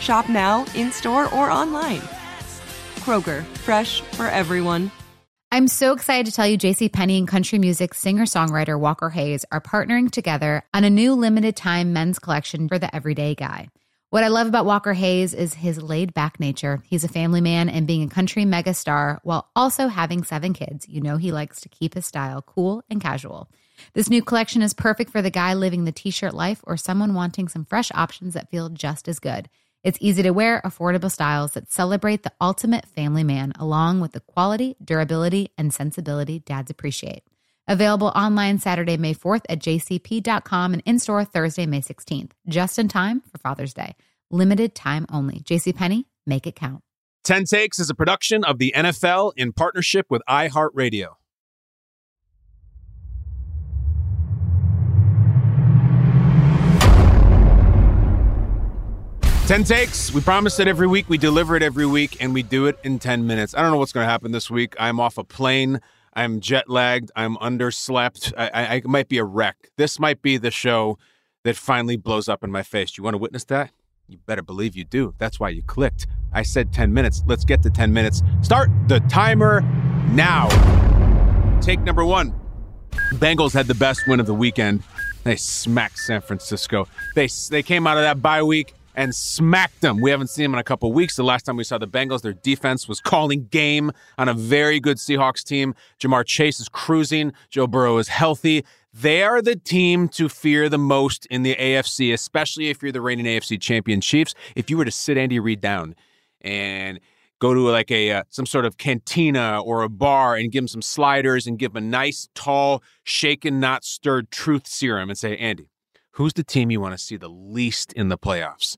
Shop now, in store, or online. Kroger, fresh for everyone. I'm so excited to tell you JC Penney and country music singer-songwriter Walker Hayes are partnering together on a new limited time men's collection for the everyday guy. What I love about Walker Hayes is his laid back nature. He's a family man and being a country megastar while also having seven kids. You know, he likes to keep his style cool and casual. This new collection is perfect for the guy living the t shirt life or someone wanting some fresh options that feel just as good. It's easy to wear, affordable styles that celebrate the ultimate family man, along with the quality, durability, and sensibility dads appreciate. Available online Saturday, May 4th at jcp.com and in store Thursday, May 16th, just in time for Father's Day. Limited time only. JCPenney, make it count. 10 Takes is a production of the NFL in partnership with iHeartRadio. 10 takes. We promise it every week. We deliver it every week, and we do it in 10 minutes. I don't know what's going to happen this week. I'm off a plane. I'm jet lagged. I'm underslept. I, I, I might be a wreck. This might be the show that finally blows up in my face. You want to witness that? You better believe you do. That's why you clicked. I said 10 minutes. Let's get to 10 minutes. Start the timer now. Take number one. Bengals had the best win of the weekend. They smacked San Francisco. They they came out of that bye week and smacked them. We haven't seen them in a couple weeks. The last time we saw the Bengals, their defense was calling game on a very good Seahawks team. Ja'Marr Chase is cruising. Joe Burrow is healthy. They are the team to fear the most in the AFC, especially if you're the reigning AFC champion Chiefs. If you were to sit Andy Reid down and go to like a uh, some sort of cantina or a bar and give him some sliders and give him a nice tall shaken not stirred truth serum and say andy who's the team you want to see the least in the playoffs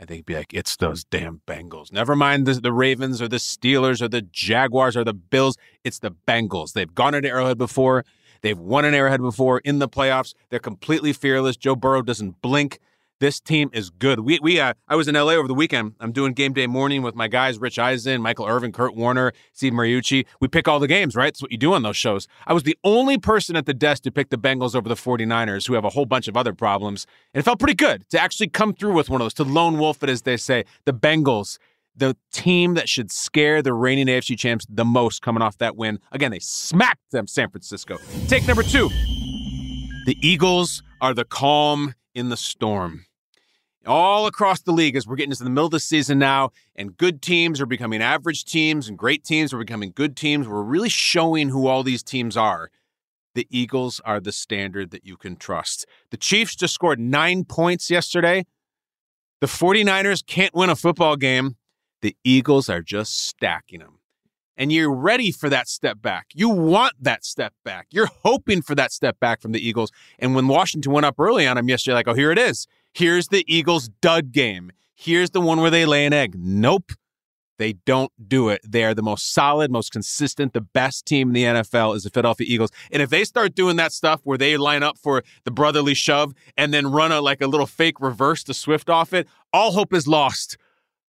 I think be like, it's those damn Bengals. Never mind the, the Ravens or the Steelers or the Jaguars or the Bills. It's the Bengals. They've gone into Arrowhead before. They've won an Arrowhead before in the playoffs. They're completely fearless. Joe Burrow doesn't blink. This team is good. We we uh, I was in LA over the weekend. I'm doing game day morning with my guys, Rich Eisen, Michael Irvin, Kurt Warner, Steve Mariucci. We pick all the games, right? That's what you do on those shows. I was the only person at the desk to pick the Bengals over the 49ers, who have a whole bunch of other problems. And it felt pretty good to actually come through with one of those, to lone wolf it, as they say. The Bengals, the team that should scare the reigning AFC champs the most coming off that win. Again, they smacked them, San Francisco. Take number two. The Eagles are the calm in the storm all across the league as we're getting into the middle of the season now, and good teams are becoming average teams, and great teams are becoming good teams. We're really showing who all these teams are. The Eagles are the standard that you can trust. The Chiefs just scored nine points yesterday. The 49ers can't win a football game. The Eagles are just stacking them. And you're ready for that step back. You want that step back. You're hoping for that step back from the Eagles. And when Washington went up early on them yesterday, like, oh, here it is. Here's the Eagles' dud game. Here's the one where they lay an egg. Nope. They don't do it. They are the most solid, most consistent, the best team in the NFL is the Philadelphia Eagles. And if they start doing that stuff where they line up for the brotherly shove and then run a like a little fake reverse to Swift off it, all hope is lost.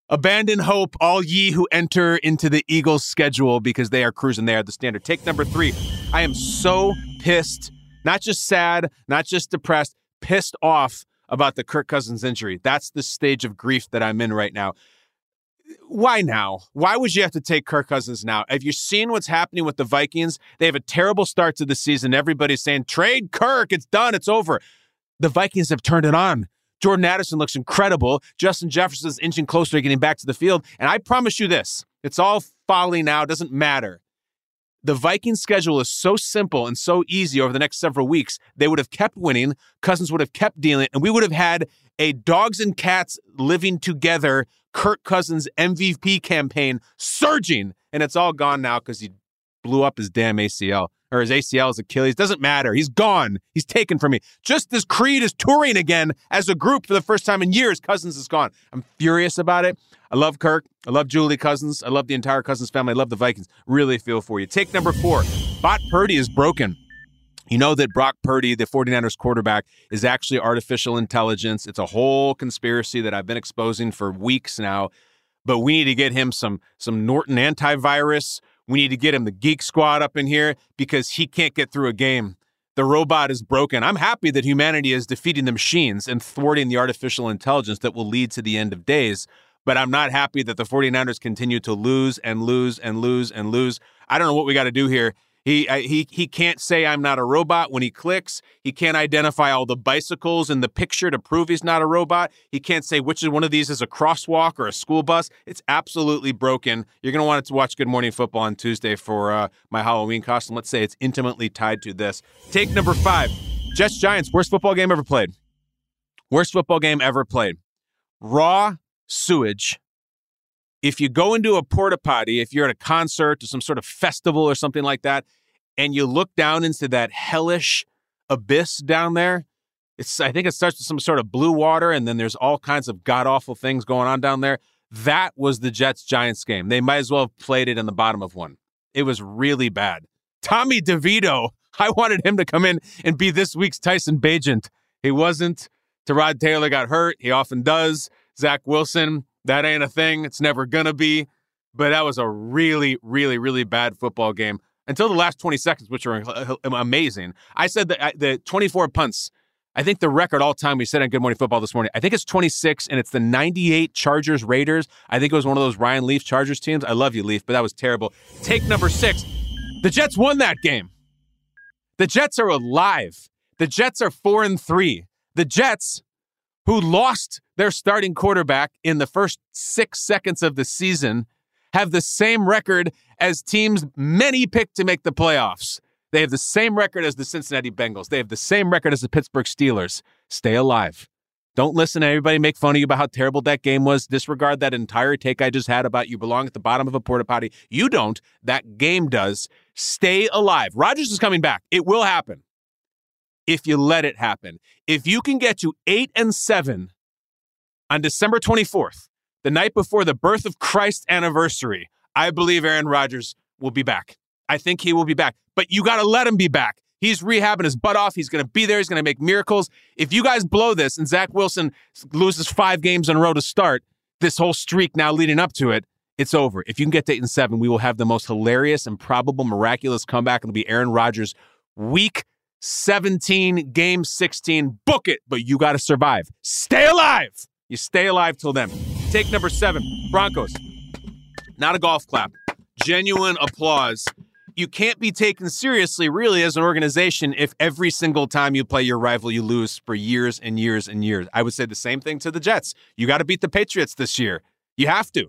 Abandon hope, all ye who enter into the Eagles' schedule because they are cruising there. The standard. Take number three. I am so pissed, not just sad, not just depressed, pissed off about the Kirk Cousins injury. That's the stage of grief that I'm in right now. Why now? Why would you have to take Kirk Cousins now? Have you seen what's happening with the Vikings? They have a terrible start to the season. Everybody's saying, trade Kirk. It's done. It's over. The Vikings have turned it on. Jordan Addison looks incredible. Justin Jefferson's inching closer to getting back to the field. And I promise you this it's all folly now. It doesn't matter. The Vikings schedule is so simple and so easy over the next several weeks. They would have kept winning, Cousins would have kept dealing, and we would have had a dogs and cats living together Kirk Cousins MVP campaign surging. And it's all gone now because he blew up his damn ACL or his ACL, Achilles. Doesn't matter. He's gone. He's taken from me. Just as Creed is touring again as a group for the first time in years, Cousins is gone. I'm furious about it. I love Kirk. I love Julie Cousins. I love the entire Cousins family. I love the Vikings. Really feel for you. Take number four. Bot Purdy is broken. You know that Brock Purdy, the 49ers quarterback, is actually artificial intelligence. It's a whole conspiracy that I've been exposing for weeks now. But we need to get him some some Norton antivirus. We need to get him the Geek Squad up in here because he can't get through a game. The robot is broken. I'm happy that humanity is defeating the machines and thwarting the artificial intelligence that will lead to the end of days but I'm not happy that the 49ers continue to lose and lose and lose and lose. I don't know what we got to do here. He he he can't say I'm not a robot when he clicks. He can't identify all the bicycles in the picture to prove he's not a robot. He can't say which one of these is a crosswalk or a school bus. It's absolutely broken. You're going to want to watch Good Morning Football on Tuesday for uh, my Halloween costume. Let's say it's intimately tied to this. Take number five: Jets Giants. Worst football game ever played. Worst football game ever played. Raw sewage. If you go into a porta potty, if you're at a concert or some sort of festival or something like that, and you look down into that hellish abyss down there, it's I think it starts with some sort of blue water, and then there's all kinds of god awful things going on down there. That was the Jets Giants game. They might as well have played it in the bottom of one. It was really bad. Tommy DeVito, I wanted him to come in and be this week's Tyson Bagent. He wasn't. Tyrod Taylor got hurt. He often does. Zach Wilson, that ain't a thing. It's never going to be. But that was a really, really, really bad football game until the last 20 seconds, which were amazing. I said that the 24 punts, I think the record all time we said on Good Morning Football this morning, I think it's 26, and it's the 98 Chargers Raiders. I think it was one of those Ryan Leaf Chargers teams. I love you, Leaf, but that was terrible. Take number six. The Jets won that game. The Jets are alive. The Jets are four and three. The Jets who lost their starting quarterback in the first six seconds of the season, have the same record as teams many picked to make the playoffs. They have the same record as the Cincinnati Bengals. They have the same record as the Pittsburgh Steelers. Stay alive. Don't listen to everybody make fun of you about how terrible that game was. Disregard that entire take I just had about you belong at the bottom of a porta potty. You don't. That game does. Stay alive. Rodgers is coming back. It will happen if you let it happen. If you can get to eight and seven on December 24th, the night before the birth of Christ anniversary, I believe Aaron Rodgers will be back. I think he will be back, but you got to let him be back. He's rehabbing his butt off. He's going to be there. He's going to make miracles. If you guys blow this and Zach Wilson loses five games in a row to start, this whole streak now leading up to it, it's over. If you can get and seven, we will have the most hilarious and probable miraculous comeback. It'll be Aaron Rodgers week 17, game 16. Book it, but you got to survive. Stay alive. You stay alive till then. Take number seven Broncos. Not a golf clap, genuine applause. You can't be taken seriously, really, as an organization if every single time you play your rival, you lose for years and years and years. I would say the same thing to the Jets. You got to beat the Patriots this year. You have to.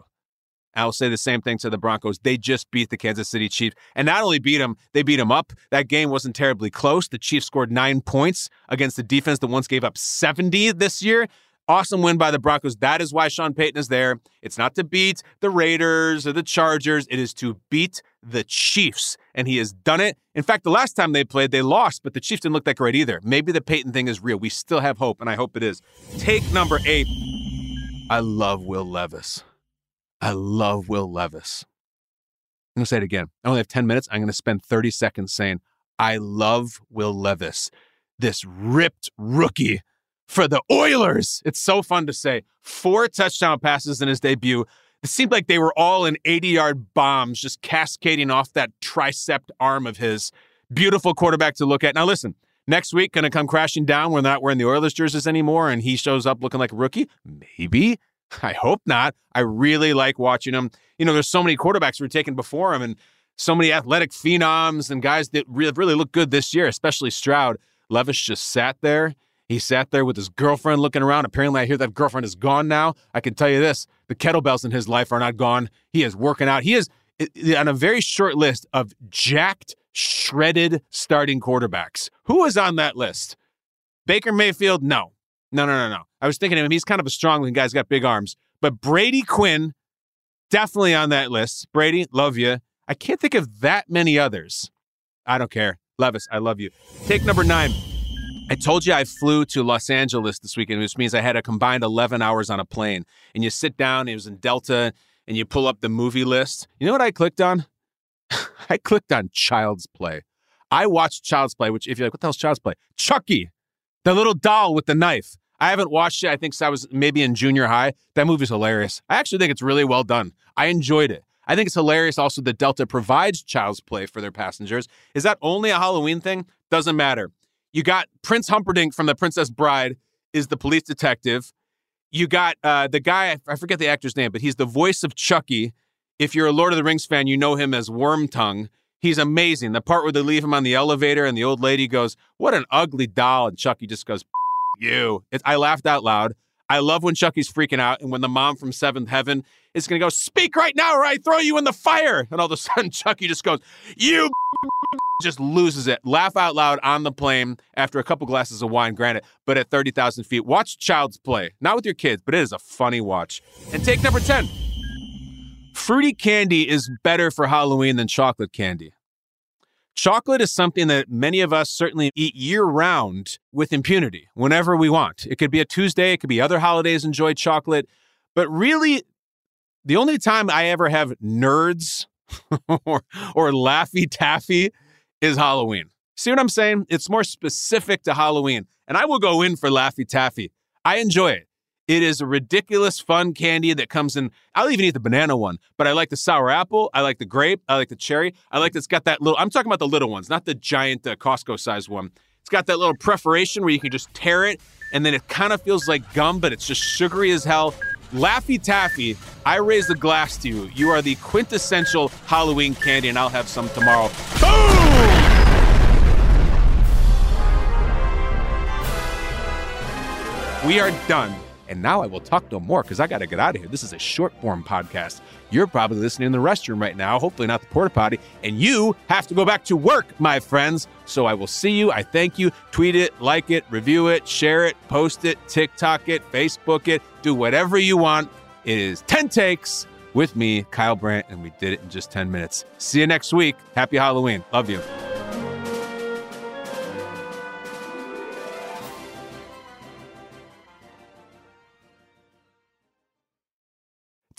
I'll say the same thing to the Broncos. They just beat the Kansas City Chiefs. And not only beat them, they beat them up. That game wasn't terribly close. The Chiefs scored nine points against the defense that once gave up 70 this year. Awesome win by the Broncos. That is why Sean Payton is there. It's not to beat the Raiders or the Chargers, it is to beat the Chiefs. And he has done it. In fact, the last time they played, they lost, but the Chiefs didn't look that great either. Maybe the Payton thing is real. We still have hope, and I hope it is. Take number eight. I love Will Levis. I love Will Levis. I'm going to say it again. I only have 10 minutes. I'm going to spend 30 seconds saying, I love Will Levis, this ripped rookie for the Oilers. It's so fun to say. Four touchdown passes in his debut. It seemed like they were all in 80 yard bombs just cascading off that tricep arm of his. Beautiful quarterback to look at. Now, listen, next week, going to come crashing down. We're not wearing the Oilers jerseys anymore, and he shows up looking like a rookie. Maybe. I hope not. I really like watching him. You know, there's so many quarterbacks who were taken before him and so many athletic phenoms and guys that really, really look good this year, especially Stroud. Levis just sat there. He sat there with his girlfriend looking around. Apparently, I hear that girlfriend is gone now. I can tell you this the kettlebells in his life are not gone. He is working out. He is, on a very short list of jacked, shredded starting quarterbacks. Who is on that list? Baker Mayfield? No. No, no, no, no. I was thinking of him. He's kind of a strong guy. He's got big arms. But Brady Quinn, definitely on that list. Brady, love you. I can't think of that many others. I don't care. Levis, I love you. Take number nine. I told you I flew to Los Angeles this weekend, which means I had a combined 11 hours on a plane. And you sit down, it was in Delta, and you pull up the movie list. You know what I clicked on? I clicked on Child's Play. I watched Child's Play, which, if you're like, what the hell's Child's Play? Chucky, the little doll with the knife. I haven't watched it. I think I was maybe in junior high. That movie's hilarious. I actually think it's really well done. I enjoyed it. I think it's hilarious also that Delta provides Child's Play for their passengers. Is that only a Halloween thing? Doesn't matter. You got Prince Humperdinck from The Princess Bride is the police detective. You got uh, the guy, I forget the actor's name, but he's the voice of Chucky. If you're a Lord of the Rings fan, you know him as Wormtongue. He's amazing. The part where they leave him on the elevator and the old lady goes, What an ugly doll. And Chucky just goes, You. It, I laughed out loud. I love when Chucky's freaking out and when the mom from Seventh Heaven is going to go, Speak right now or I throw you in the fire. And all of a sudden, Chucky just goes, You just loses it. Laugh out loud on the plane after a couple glasses of wine, granted, but at 30,000 feet. Watch Child's Play. Not with your kids, but it is a funny watch. And take number 10. Fruity candy is better for Halloween than chocolate candy. Chocolate is something that many of us certainly eat year round with impunity whenever we want. It could be a Tuesday, it could be other holidays enjoy chocolate, but really, the only time I ever have nerds or, or Laffy Taffy is Halloween. See what I'm saying? It's more specific to Halloween. And I will go in for Laffy Taffy. I enjoy it. It is a ridiculous, fun candy that comes in. I'll even eat the banana one, but I like the sour apple. I like the grape. I like the cherry. I like it's got that little, I'm talking about the little ones, not the giant uh, Costco size one. It's got that little perforation where you can just tear it and then it kind of feels like gum, but it's just sugary as hell. Laffy Taffy, I raise the glass to you. You are the quintessential Halloween candy, and I'll have some tomorrow. Boom! We are done. And now I will talk no more because I got to get out of here. This is a short form podcast. You're probably listening in the restroom right now, hopefully not the porta potty, and you have to go back to work, my friends. So I will see you. I thank you. Tweet it, like it, review it, share it, post it, TikTok it, Facebook it, do whatever you want. It is 10 takes with me, Kyle Brandt, and we did it in just 10 minutes. See you next week. Happy Halloween. Love you.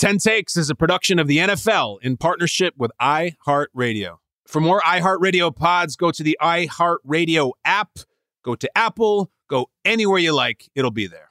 Ten Takes is a production of the NFL in partnership with iHeartRadio. For more iHeartRadio pods, go to the iHeartRadio app, go to Apple, go anywhere you like, it'll be there.